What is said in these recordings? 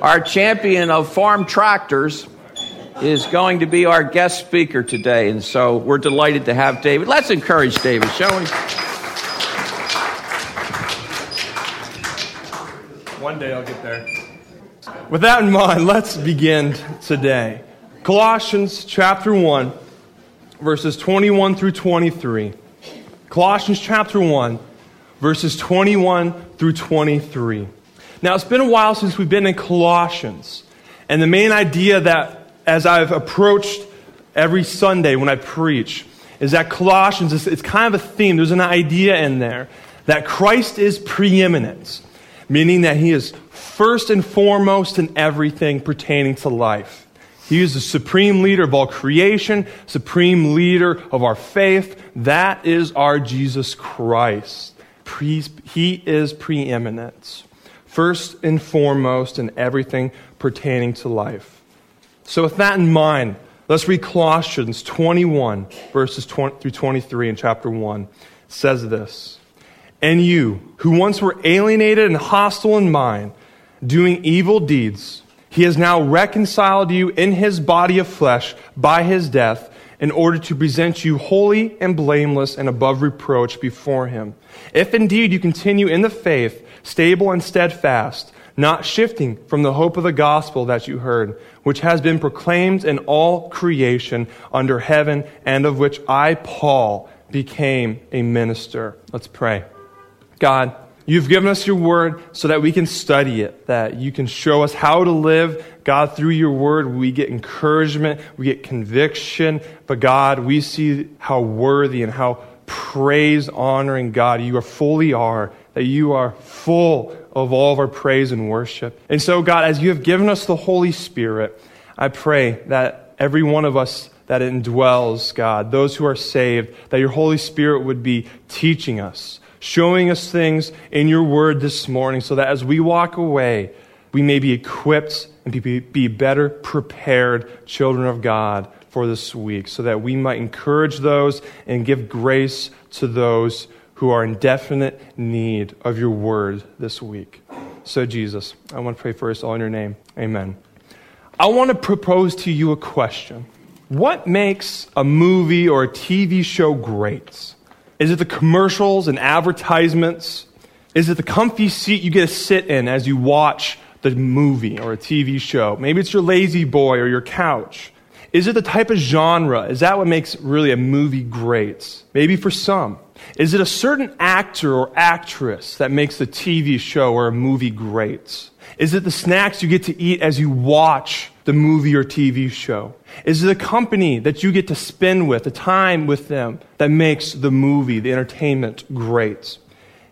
Our champion of farm tractors is going to be our guest speaker today, and so we're delighted to have David. Let's encourage David, shall we? One day I'll get there. With that in mind, let's begin today. Colossians chapter 1, verses 21 through 23. Colossians chapter 1, verses 21 through 23. Now, it's been a while since we've been in Colossians. And the main idea that, as I've approached every Sunday when I preach, is that Colossians, is, it's kind of a theme. There's an idea in there that Christ is preeminent, meaning that he is first and foremost in everything pertaining to life. He is the supreme leader of all creation, supreme leader of our faith. That is our Jesus Christ. He is preeminent, first and foremost in everything pertaining to life. So, with that in mind, let's read Colossians 21, verses 20 through 23 in chapter 1. It says this And you, who once were alienated and hostile in mind, doing evil deeds, he has now reconciled you in his body of flesh by his death in order to present you holy and blameless and above reproach before him. If indeed you continue in the faith, stable and steadfast, not shifting from the hope of the gospel that you heard, which has been proclaimed in all creation under heaven, and of which I, Paul, became a minister. Let's pray. God, You've given us your word so that we can study it, that you can show us how to live. God, through your word, we get encouragement, we get conviction. But God, we see how worthy and how praise honoring God you are fully are, that you are full of all of our praise and worship. And so, God, as you have given us the Holy Spirit, I pray that every one of us that indwells, God, those who are saved, that your Holy Spirit would be teaching us showing us things in your word this morning so that as we walk away, we may be equipped and be, be better prepared children of God for this week, so that we might encourage those and give grace to those who are in definite need of your word this week. So, Jesus, I want to pray first all in your name. Amen. I want to propose to you a question What makes a movie or a TV show great? Is it the commercials and advertisements? Is it the comfy seat you get to sit in as you watch the movie or a TV show? Maybe it's your lazy boy or your couch. Is it the type of genre? Is that what makes really a movie great? Maybe for some. Is it a certain actor or actress that makes the TV show or a movie great? Is it the snacks you get to eat as you watch the movie or TV show? Is it the company that you get to spend with, the time with them that makes the movie, the entertainment great?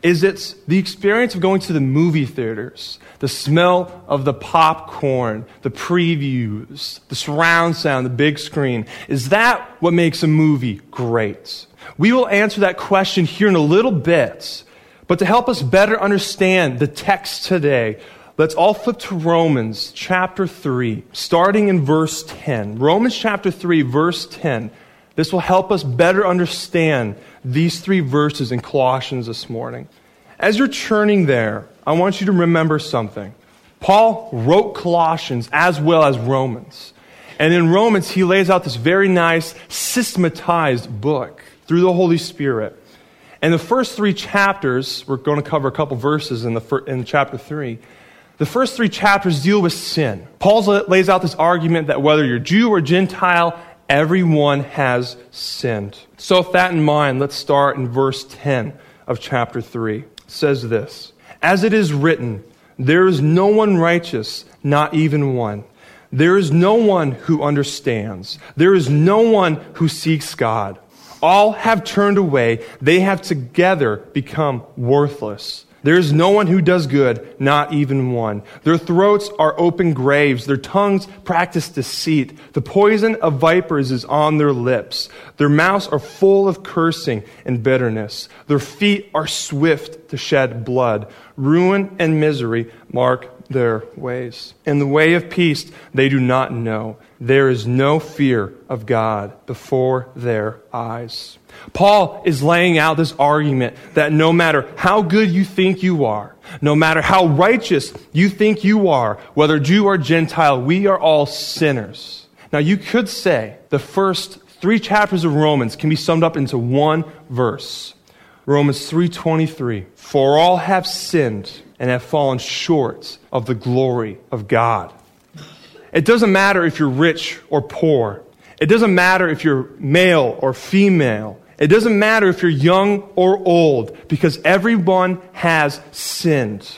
Is it the experience of going to the movie theaters, the smell of the popcorn, the previews, the surround sound, the big screen? Is that what makes a movie great? We will answer that question here in a little bit. But to help us better understand the text today, Let's all flip to Romans chapter 3, starting in verse 10. Romans chapter 3, verse 10. This will help us better understand these three verses in Colossians this morning. As you're churning there, I want you to remember something. Paul wrote Colossians as well as Romans. And in Romans, he lays out this very nice, systematized book through the Holy Spirit. And the first three chapters, we're going to cover a couple verses in, the, in chapter 3 the first three chapters deal with sin. Paul lays out this argument that whether you're Jew or Gentile, everyone has sinned. So, with that in mind, let's start in verse 10 of chapter 3. It says this As it is written, there is no one righteous, not even one. There is no one who understands. There is no one who seeks God. All have turned away. They have together become worthless. There is no one who does good, not even one. Their throats are open graves. Their tongues practice deceit. The poison of vipers is on their lips. Their mouths are full of cursing and bitterness. Their feet are swift to shed blood. Ruin and misery mark their ways. In the way of peace they do not know. There is no fear of God before their eyes. Paul is laying out this argument that no matter how good you think you are, no matter how righteous you think you are, whether Jew or Gentile, we are all sinners. Now you could say the first three chapters of Romans can be summed up into one verse. Romans 3:23 For all have sinned and have fallen short of the glory of God. It doesn't matter if you're rich or poor. It doesn't matter if you're male or female. It doesn't matter if you're young or old because everyone has sinned.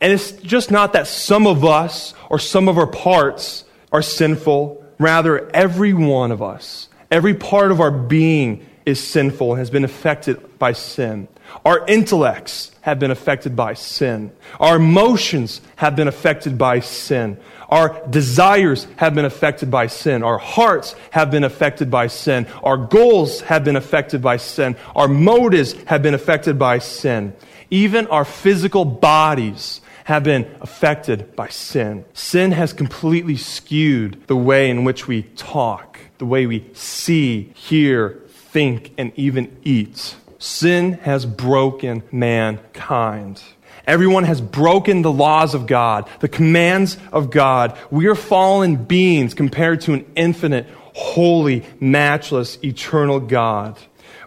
And it's just not that some of us or some of our parts are sinful. Rather, every one of us, every part of our being is sinful and has been affected by sin. Our intellects have been affected by sin. Our emotions have been affected by sin. Our desires have been affected by sin. Our hearts have been affected by sin. Our goals have been affected by sin. Our motives have been affected by sin. Even our physical bodies have been affected by sin. Sin has completely skewed the way in which we talk, the way we see, hear, think, and even eat. Sin has broken mankind. Everyone has broken the laws of God, the commands of God. We are fallen beings compared to an infinite, holy, matchless, eternal God.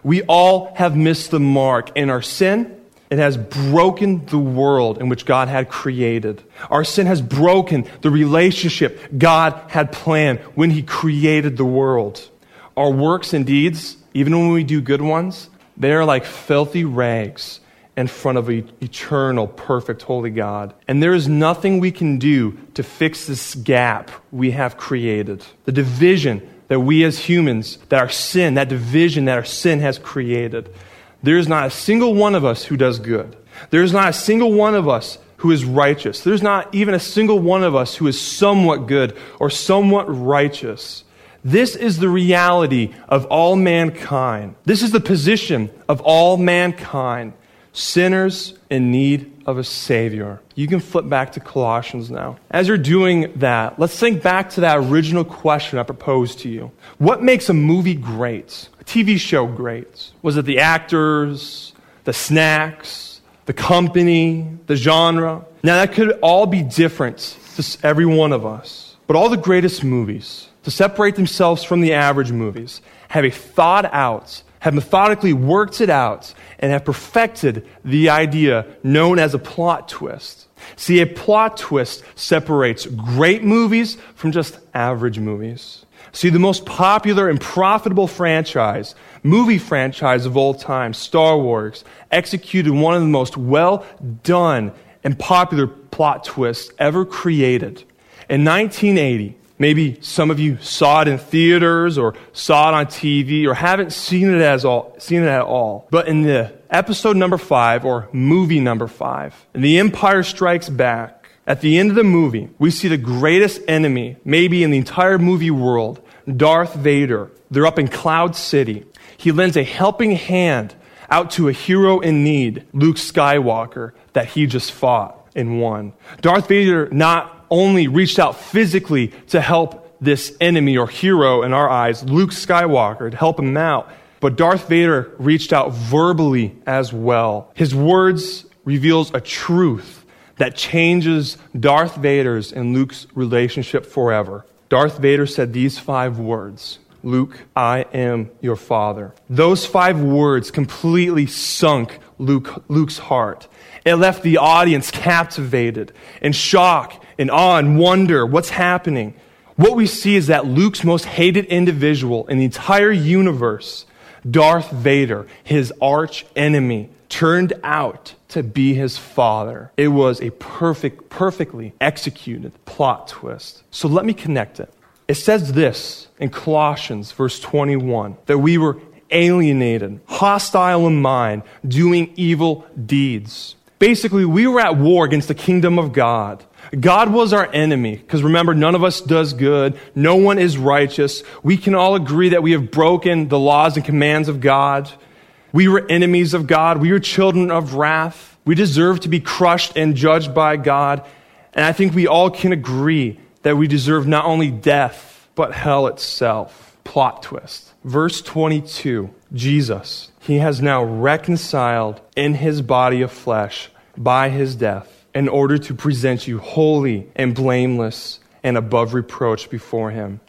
We all have missed the mark in our sin. It has broken the world in which God had created. Our sin has broken the relationship God had planned when He created the world. Our works and deeds, even when we do good ones, they are like filthy rags in front of an eternal, perfect, holy God. And there is nothing we can do to fix this gap we have created. The division that we as humans, that our sin, that division that our sin has created. There is not a single one of us who does good. There is not a single one of us who is righteous. There's not even a single one of us who is somewhat good or somewhat righteous. This is the reality of all mankind. This is the position of all mankind. Sinners in need of a Savior. You can flip back to Colossians now. As you're doing that, let's think back to that original question I proposed to you. What makes a movie great? A TV show great? Was it the actors, the snacks, the company, the genre? Now, that could all be different to every one of us. But all the greatest movies, to separate themselves from the average movies, have a thought out, have methodically worked it out, and have perfected the idea known as a plot twist. See, a plot twist separates great movies from just average movies. See, the most popular and profitable franchise, movie franchise of all time, Star Wars, executed one of the most well done and popular plot twists ever created. In 1980, Maybe some of you saw it in theaters or saw it on TV or haven't seen it, as all, seen it at all. But in the episode number five or movie number five, The Empire Strikes Back, at the end of the movie, we see the greatest enemy, maybe in the entire movie world, Darth Vader. They're up in Cloud City. He lends a helping hand out to a hero in need, Luke Skywalker, that he just fought and won. Darth Vader not only reached out physically to help this enemy or hero in our eyes, Luke Skywalker, to help him out, but Darth Vader reached out verbally as well. His words reveals a truth that changes Darth Vader's and Luke's relationship forever. Darth Vader said these five words Luke, I am your father. Those five words completely sunk Luke, Luke's heart. It left the audience captivated, in shock, in awe, and wonder what's happening. What we see is that Luke's most hated individual in the entire universe, Darth Vader, his arch enemy, turned out to be his father. It was a perfect, perfectly executed plot twist. So let me connect it. It says this in Colossians, verse 21, that we were alienated, hostile in mind, doing evil deeds. Basically, we were at war against the kingdom of God. God was our enemy, because remember, none of us does good. No one is righteous. We can all agree that we have broken the laws and commands of God. We were enemies of God. We were children of wrath. We deserve to be crushed and judged by God. And I think we all can agree that we deserve not only death, but hell itself. Plot twist. Verse 22 Jesus, he has now reconciled in his body of flesh by his death in order to present you holy and blameless and above reproach before him.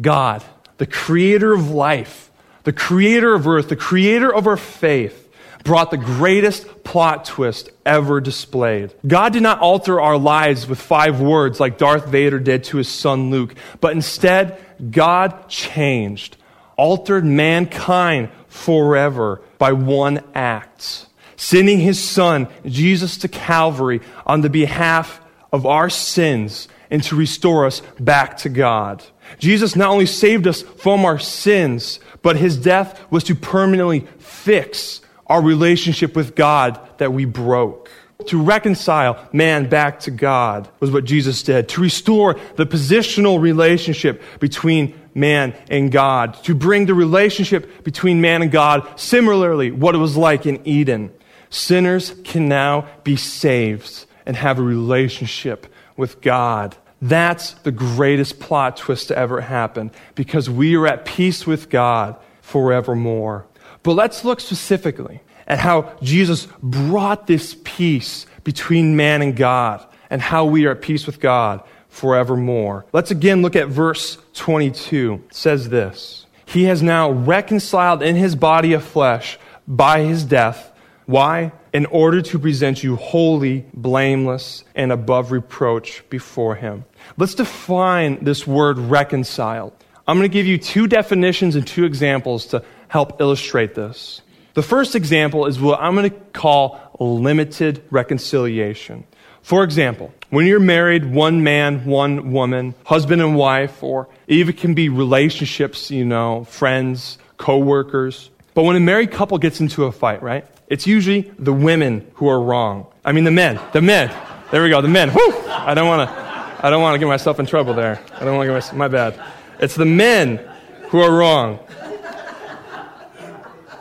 God, the creator of life, the creator of earth, the creator of our faith, brought the greatest plot twist ever displayed. God did not alter our lives with five words like Darth Vader did to his son Luke, but instead, God changed, altered mankind forever by one act, sending his son, Jesus, to Calvary on the behalf of our sins and to restore us back to God. Jesus not only saved us from our sins, but his death was to permanently fix our relationship with God that we broke. To reconcile man back to God was what Jesus did. To restore the positional relationship between man and God. To bring the relationship between man and God similarly what it was like in Eden. Sinners can now be saved and have a relationship with God. That's the greatest plot twist to ever happen because we are at peace with God forevermore. But let's look specifically at how Jesus brought this peace between man and God and how we are at peace with God forevermore. Let's again look at verse 22. It says this He has now reconciled in his body of flesh by his death. Why? in order to present you holy, blameless, and above reproach before Him. Let's define this word reconcile. I'm going to give you two definitions and two examples to help illustrate this. The first example is what I'm going to call limited reconciliation. For example, when you're married, one man, one woman, husband and wife, or even can be relationships, you know, friends, co-workers. But when a married couple gets into a fight, right? It's usually the women who are wrong. I mean, the men. The men. There we go. The men. Whew! I don't want to. I don't want to get myself in trouble there. I don't want to get myself. My bad. It's the men who are wrong.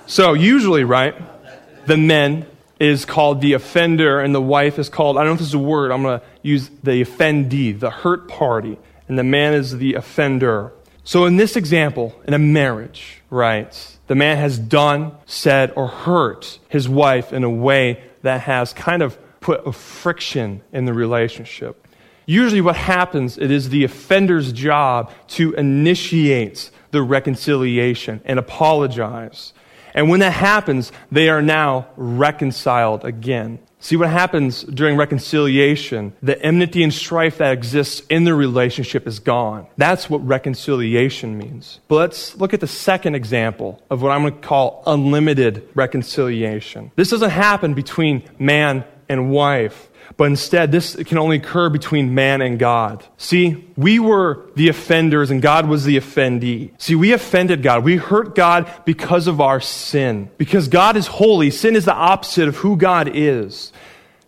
So usually, right, the men is called the offender, and the wife is called. I don't know if this is a word. I'm going to use the offendee, the hurt party, and the man is the offender. So in this example, in a marriage, right, the man has done, said, or hurt his wife in a way that has kind of put a friction in the relationship. Usually, what happens, it is the offender's job to initiate the reconciliation and apologize. And when that happens, they are now reconciled again. See what happens during reconciliation. The enmity and strife that exists in the relationship is gone. That's what reconciliation means. But let's look at the second example of what I'm going to call unlimited reconciliation. This doesn't happen between man and wife. But instead, this can only occur between man and God. See, we were the offenders and God was the offendee. See, we offended God. We hurt God because of our sin. Because God is holy, sin is the opposite of who God is.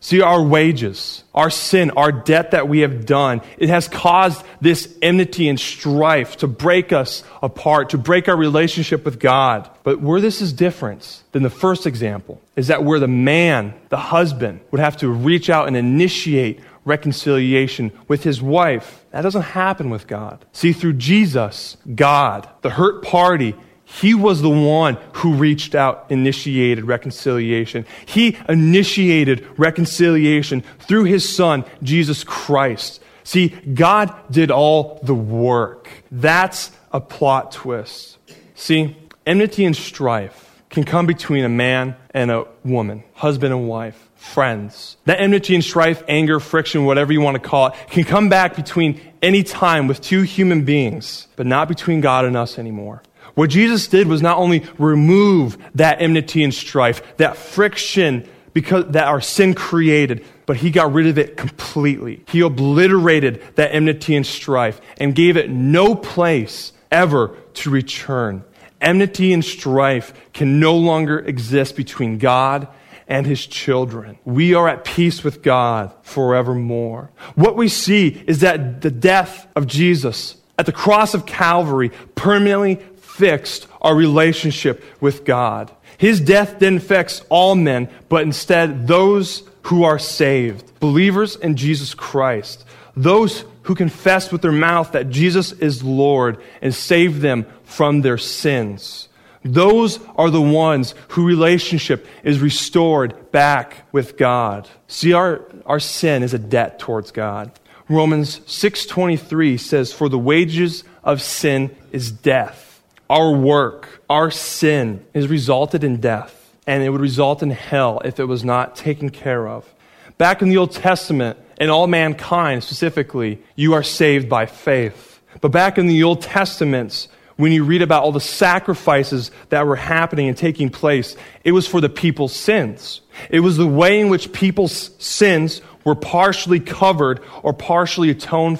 See, our wages, our sin, our debt that we have done, it has caused this enmity and strife to break us apart, to break our relationship with God. But where this is different than the first example is that where the man, the husband, would have to reach out and initiate reconciliation with his wife, that doesn't happen with God. See, through Jesus, God, the hurt party, he was the one who reached out, initiated reconciliation. He initiated reconciliation through his son, Jesus Christ. See, God did all the work. That's a plot twist. See, enmity and strife can come between a man and a woman, husband and wife, friends. That enmity and strife, anger, friction, whatever you want to call it, can come back between any time with two human beings, but not between God and us anymore. What Jesus did was not only remove that enmity and strife, that friction because that our sin created, but he got rid of it completely. He obliterated that enmity and strife and gave it no place ever to return. Enmity and strife can no longer exist between God and his children. We are at peace with God forevermore. What we see is that the death of Jesus at the cross of Calvary permanently fixed our relationship with God. His death didn't fix all men, but instead those who are saved. Believers in Jesus Christ. Those who confess with their mouth that Jesus is Lord and save them from their sins. Those are the ones whose relationship is restored back with God. See, our, our sin is a debt towards God. Romans 6.23 says, For the wages of sin is death. Our work, our sin, has resulted in death, and it would result in hell if it was not taken care of. Back in the Old Testament, and all mankind specifically, you are saved by faith. But back in the Old Testaments, when you read about all the sacrifices that were happening and taking place, it was for the people's sins. It was the way in which people's sins were partially covered or partially atoned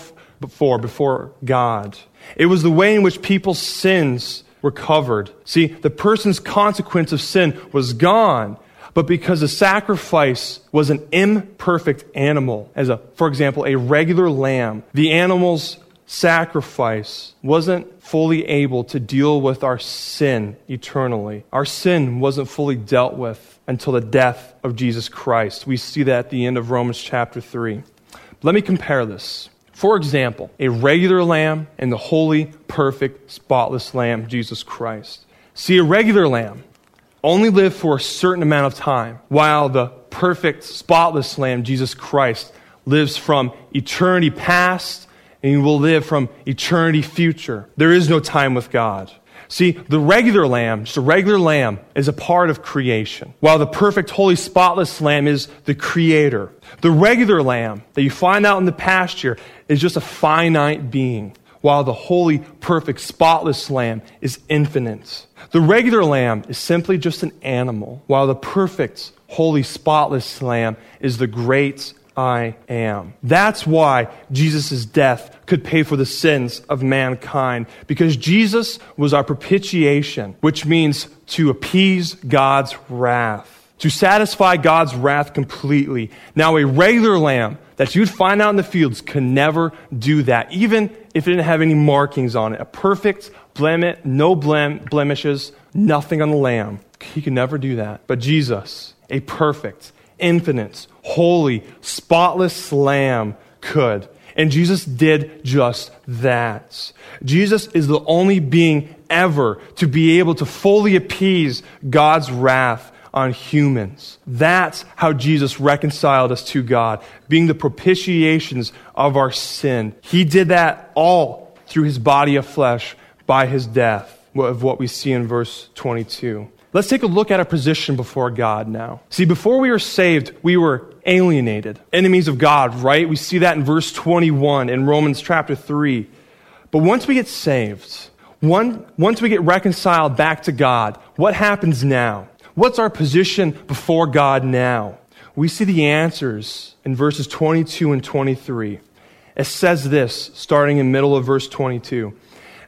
for before God. It was the way in which people's sins were covered. See, the person's consequence of sin was gone, but because the sacrifice was an imperfect animal, as a, for example, a regular lamb, the animal's sacrifice wasn't fully able to deal with our sin eternally. Our sin wasn't fully dealt with until the death of Jesus Christ. We see that at the end of Romans chapter 3. Let me compare this. For example, a regular lamb and the holy, perfect, spotless lamb, Jesus Christ. See, a regular lamb only lived for a certain amount of time, while the perfect, spotless lamb, Jesus Christ, lives from eternity past and will live from eternity future. There is no time with God. See, the regular lamb, just a regular lamb, is a part of creation, while the perfect, holy, spotless lamb is the creator. The regular lamb that you find out in the pasture is just a finite being, while the holy, perfect, spotless lamb is infinite. The regular lamb is simply just an animal, while the perfect, holy, spotless lamb is the great I am. That's why Jesus' death could pay for the sins of mankind, because Jesus was our propitiation, which means to appease God's wrath, to satisfy God's wrath completely. Now, a regular lamb that you'd find out in the fields can never do that, even if it didn't have any markings on it. A perfect, blemish, no blem, blemishes, nothing on the lamb. He could never do that. But Jesus, a perfect, infinite, holy, spotless lamb could. And Jesus did just that. Jesus is the only being ever to be able to fully appease God's wrath on humans. That's how Jesus reconciled us to God, being the propitiations of our sin. He did that all through his body of flesh by his death, of what we see in verse 22. Let's take a look at our position before God now. See, before we were saved, we were alienated, enemies of God, right? We see that in verse 21 in Romans chapter 3. But once we get saved, one, once we get reconciled back to God, what happens now? What's our position before God now? We see the answers in verses 22 and 23. It says this, starting in middle of verse 22.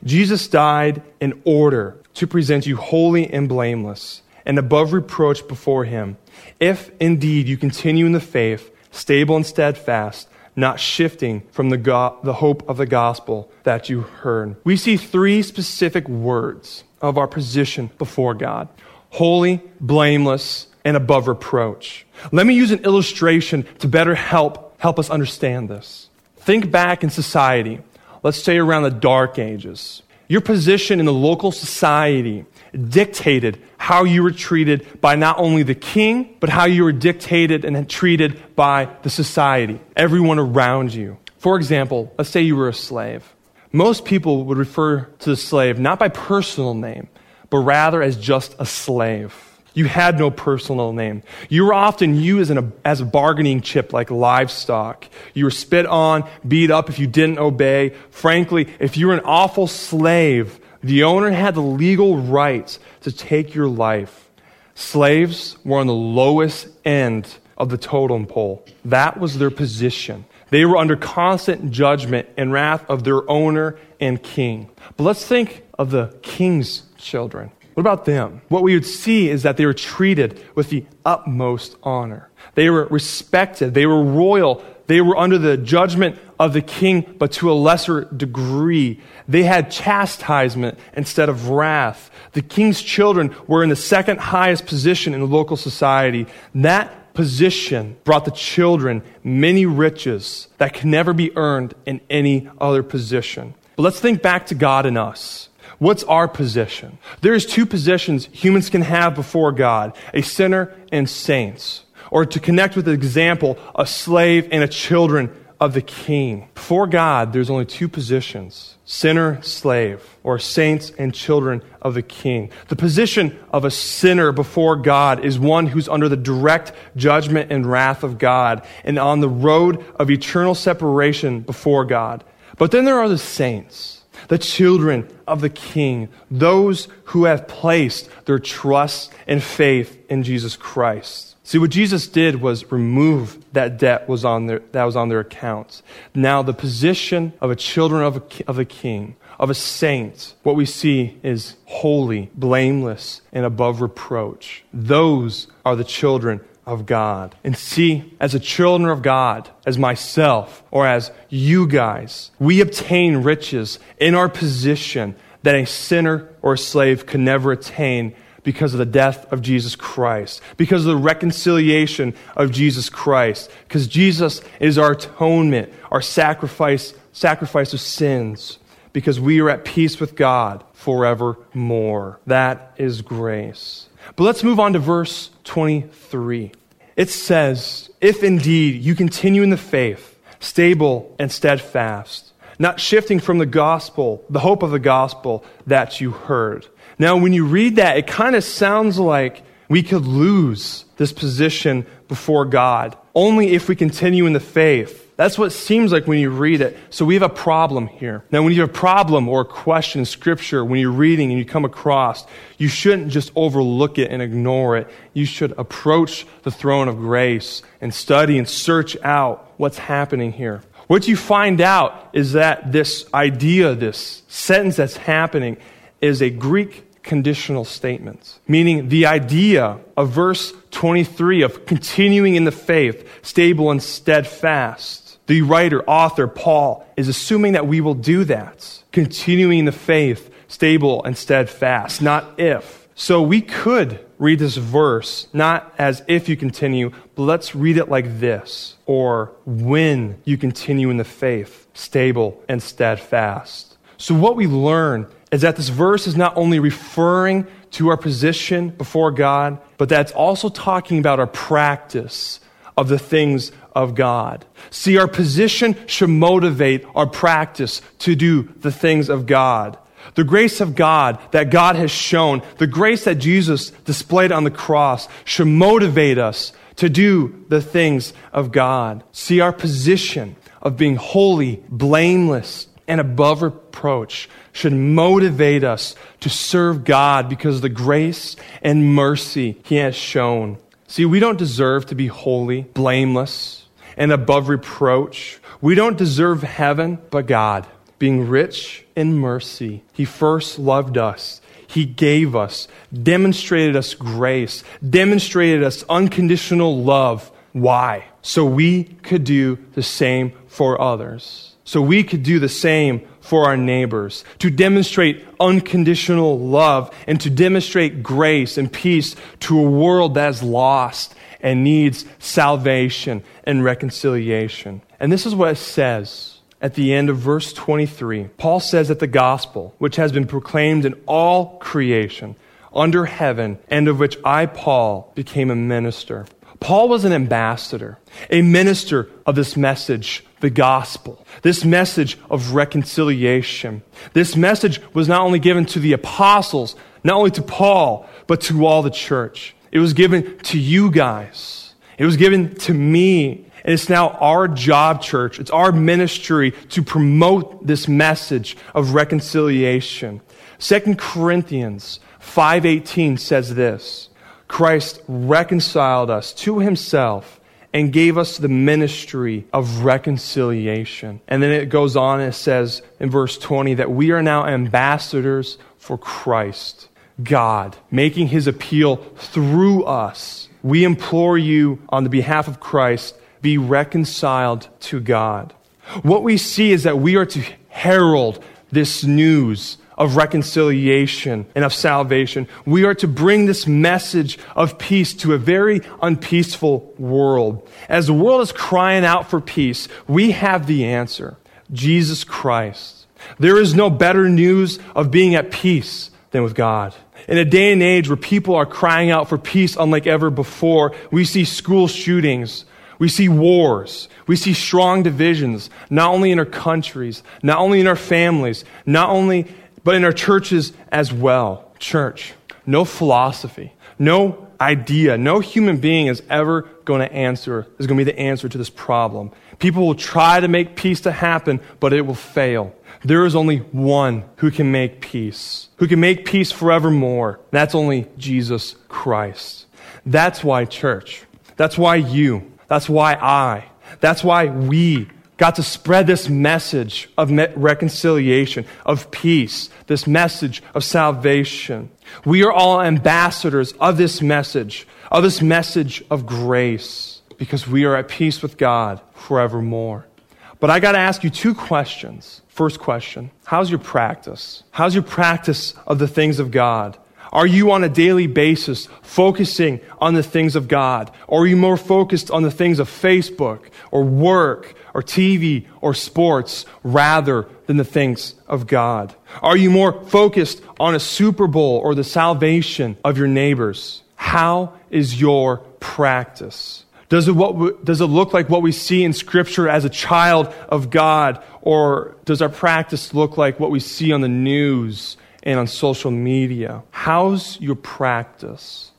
Jesus died in order to present you holy and blameless and above reproach before him. If indeed you continue in the faith, stable and steadfast, not shifting from the, go- the hope of the gospel that you heard. We see three specific words of our position before God holy, blameless, and above reproach. Let me use an illustration to better help, help us understand this. Think back in society, let's say around the dark ages. Your position in the local society dictated how you were treated by not only the king, but how you were dictated and treated by the society, everyone around you. For example, let's say you were a slave. Most people would refer to the slave not by personal name, but rather as just a slave. You had no personal name. You were often used as, as a bargaining chip like livestock. You were spit on, beat up if you didn't obey. Frankly, if you were an awful slave, the owner had the legal rights to take your life. Slaves were on the lowest end of the totem pole. That was their position. They were under constant judgment and wrath of their owner and king. But let's think of the king's children. What about them? What we would see is that they were treated with the utmost honor. They were respected. They were royal. They were under the judgment of the king, but to a lesser degree. They had chastisement instead of wrath. The king's children were in the second highest position in the local society. That position brought the children many riches that can never be earned in any other position. But let's think back to God and us. What's our position? There's two positions humans can have before God a sinner and saints. Or to connect with the example, a slave and a children of the king. Before God, there's only two positions sinner, slave, or saints and children of the king. The position of a sinner before God is one who's under the direct judgment and wrath of God and on the road of eternal separation before God. But then there are the saints, the children of the king, those who have placed their trust and faith in Jesus Christ. See, what Jesus did was remove that debt was on their, that was on their accounts. Now, the position of a children of a, of a king, of a saint, what we see is holy, blameless, and above reproach. Those are the children of God. And see, as a children of God, as myself, or as you guys, we obtain riches in our position that a sinner or a slave could never attain because of the death of Jesus Christ, because of the reconciliation of Jesus Christ, because Jesus is our atonement, our sacrifice, sacrifice of sins, because we are at peace with God forevermore. That is grace. But let's move on to verse 23. It says, If indeed you continue in the faith, stable and steadfast, not shifting from the gospel, the hope of the gospel that you heard. Now, when you read that, it kind of sounds like we could lose this position before God only if we continue in the faith. That's what it seems like when you read it. So we have a problem here. Now, when you have a problem or a question in Scripture, when you're reading and you come across, you shouldn't just overlook it and ignore it. You should approach the throne of grace and study and search out what's happening here. What you find out is that this idea, this sentence that's happening, is a Greek conditional statement, meaning the idea of verse 23 of continuing in the faith, stable and steadfast. The writer, author, Paul, is assuming that we will do that, continuing the faith, stable and steadfast, not if. So we could read this verse not as if you continue, but let's read it like this or when you continue in the faith, stable and steadfast. So, what we learn is that this verse is not only referring to our position before God, but that's also talking about our practice of the things of God. See, our position should motivate our practice to do the things of God. The grace of God that God has shown, the grace that Jesus displayed on the cross, should motivate us to do the things of God. See, our position of being holy, blameless, and above reproach should motivate us to serve God because the grace and mercy He has shown. See, we don't deserve to be holy, blameless, and above reproach. We don't deserve heaven, but God, being rich in mercy, He first loved us. He gave us, demonstrated us grace, demonstrated us unconditional love. Why? So we could do the same for others so we could do the same for our neighbors, to demonstrate unconditional love and to demonstrate grace and peace to a world that is lost and needs salvation and reconciliation. And this is what it says at the end of verse 23. Paul says that the gospel, which has been proclaimed in all creation under heaven, and of which I, Paul, became a minister. Paul was an ambassador, a minister of this message the gospel, this message of reconciliation. This message was not only given to the apostles, not only to Paul, but to all the church. It was given to you guys. It was given to me. And it's now our job, church. It's our ministry to promote this message of reconciliation. Second Corinthians 5:18 says this. Christ reconciled us to himself and gave us the ministry of reconciliation. And then it goes on and it says in verse 20 that we are now ambassadors for Christ, God, making his appeal through us. We implore you on the behalf of Christ, be reconciled to God. What we see is that we are to herald this news of reconciliation and of salvation. We are to bring this message of peace to a very unpeaceful world. As the world is crying out for peace, we have the answer Jesus Christ. There is no better news of being at peace than with God. In a day and age where people are crying out for peace unlike ever before, we see school shootings. We see wars. We see strong divisions, not only in our countries, not only in our families, not only, but in our churches as well. Church, no philosophy, no idea, no human being is ever going to answer, is going to be the answer to this problem. People will try to make peace to happen, but it will fail. There is only one who can make peace, who can make peace forevermore. That's only Jesus Christ. That's why, church, that's why you, that's why I, that's why we got to spread this message of reconciliation, of peace, this message of salvation. We are all ambassadors of this message, of this message of grace, because we are at peace with God forevermore. But I got to ask you two questions. First question How's your practice? How's your practice of the things of God? Are you on a daily basis focusing on the things of God? Or are you more focused on the things of Facebook or work or TV or sports rather than the things of God? Are you more focused on a Super Bowl or the salvation of your neighbors? How is your practice? Does it, what, does it look like what we see in Scripture as a child of God? Or does our practice look like what we see on the news and on social media? How's your practice?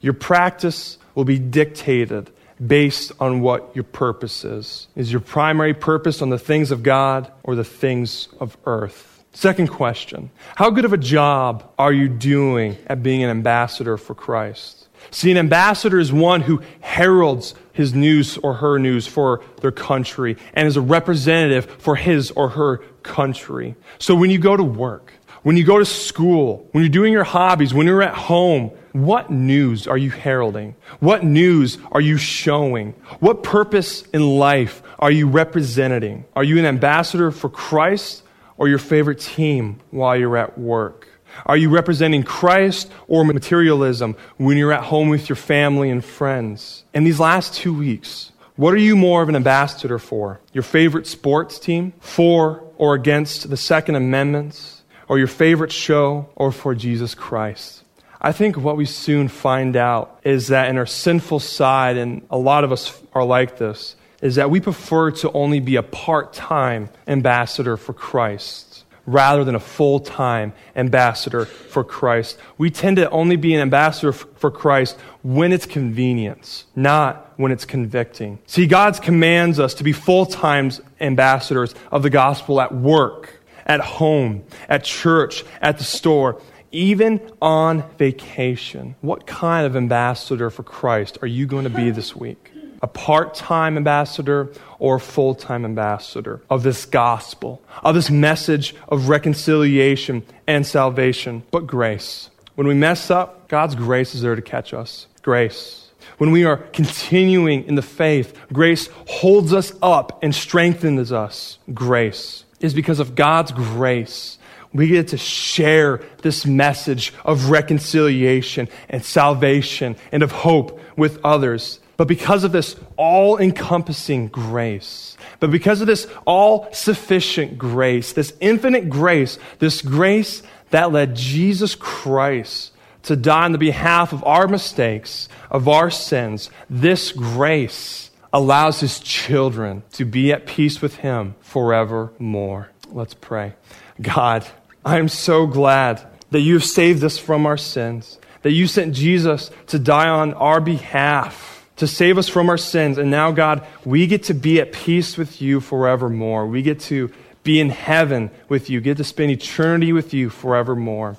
Your practice will be dictated based on what your purpose is. Is your primary purpose on the things of God or the things of earth? Second question How good of a job are you doing at being an ambassador for Christ? See, an ambassador is one who heralds his news or her news for their country and is a representative for his or her country. So when you go to work, when you go to school, when you're doing your hobbies, when you're at home, what news are you heralding? What news are you showing? What purpose in life are you representing? Are you an ambassador for Christ or your favorite team while you're at work? Are you representing Christ or materialism when you're at home with your family and friends? In these last two weeks, what are you more of an ambassador for? Your favorite sports team? For or against the Second Amendments? Or your favorite show? Or for Jesus Christ? I think what we soon find out is that in our sinful side, and a lot of us are like this, is that we prefer to only be a part time ambassador for Christ rather than a full time ambassador for Christ. We tend to only be an ambassador for Christ when it's convenient, not when it's convicting. See, God commands us to be full time ambassadors of the gospel at work, at home, at church, at the store. Even on vacation, what kind of ambassador for Christ are you going to be this week? A part time ambassador or a full time ambassador of this gospel, of this message of reconciliation and salvation, but grace. When we mess up, God's grace is there to catch us. Grace. When we are continuing in the faith, grace holds us up and strengthens us. Grace is because of God's grace. We get to share this message of reconciliation and salvation and of hope with others. But because of this all encompassing grace, but because of this all sufficient grace, this infinite grace, this grace that led Jesus Christ to die on the behalf of our mistakes, of our sins, this grace allows his children to be at peace with him forevermore. Let's pray. God, I am so glad that you have saved us from our sins, that you sent Jesus to die on our behalf to save us from our sins. And now, God, we get to be at peace with you forevermore. We get to be in heaven with you, get to spend eternity with you forevermore.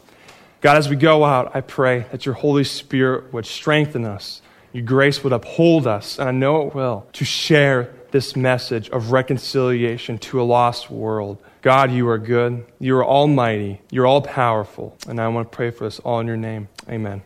God, as we go out, I pray that your Holy Spirit would strengthen us, your grace would uphold us, and I know it will, to share this message of reconciliation to a lost world. God, you are good. You are almighty. You're all powerful. And I want to pray for us all in your name. Amen.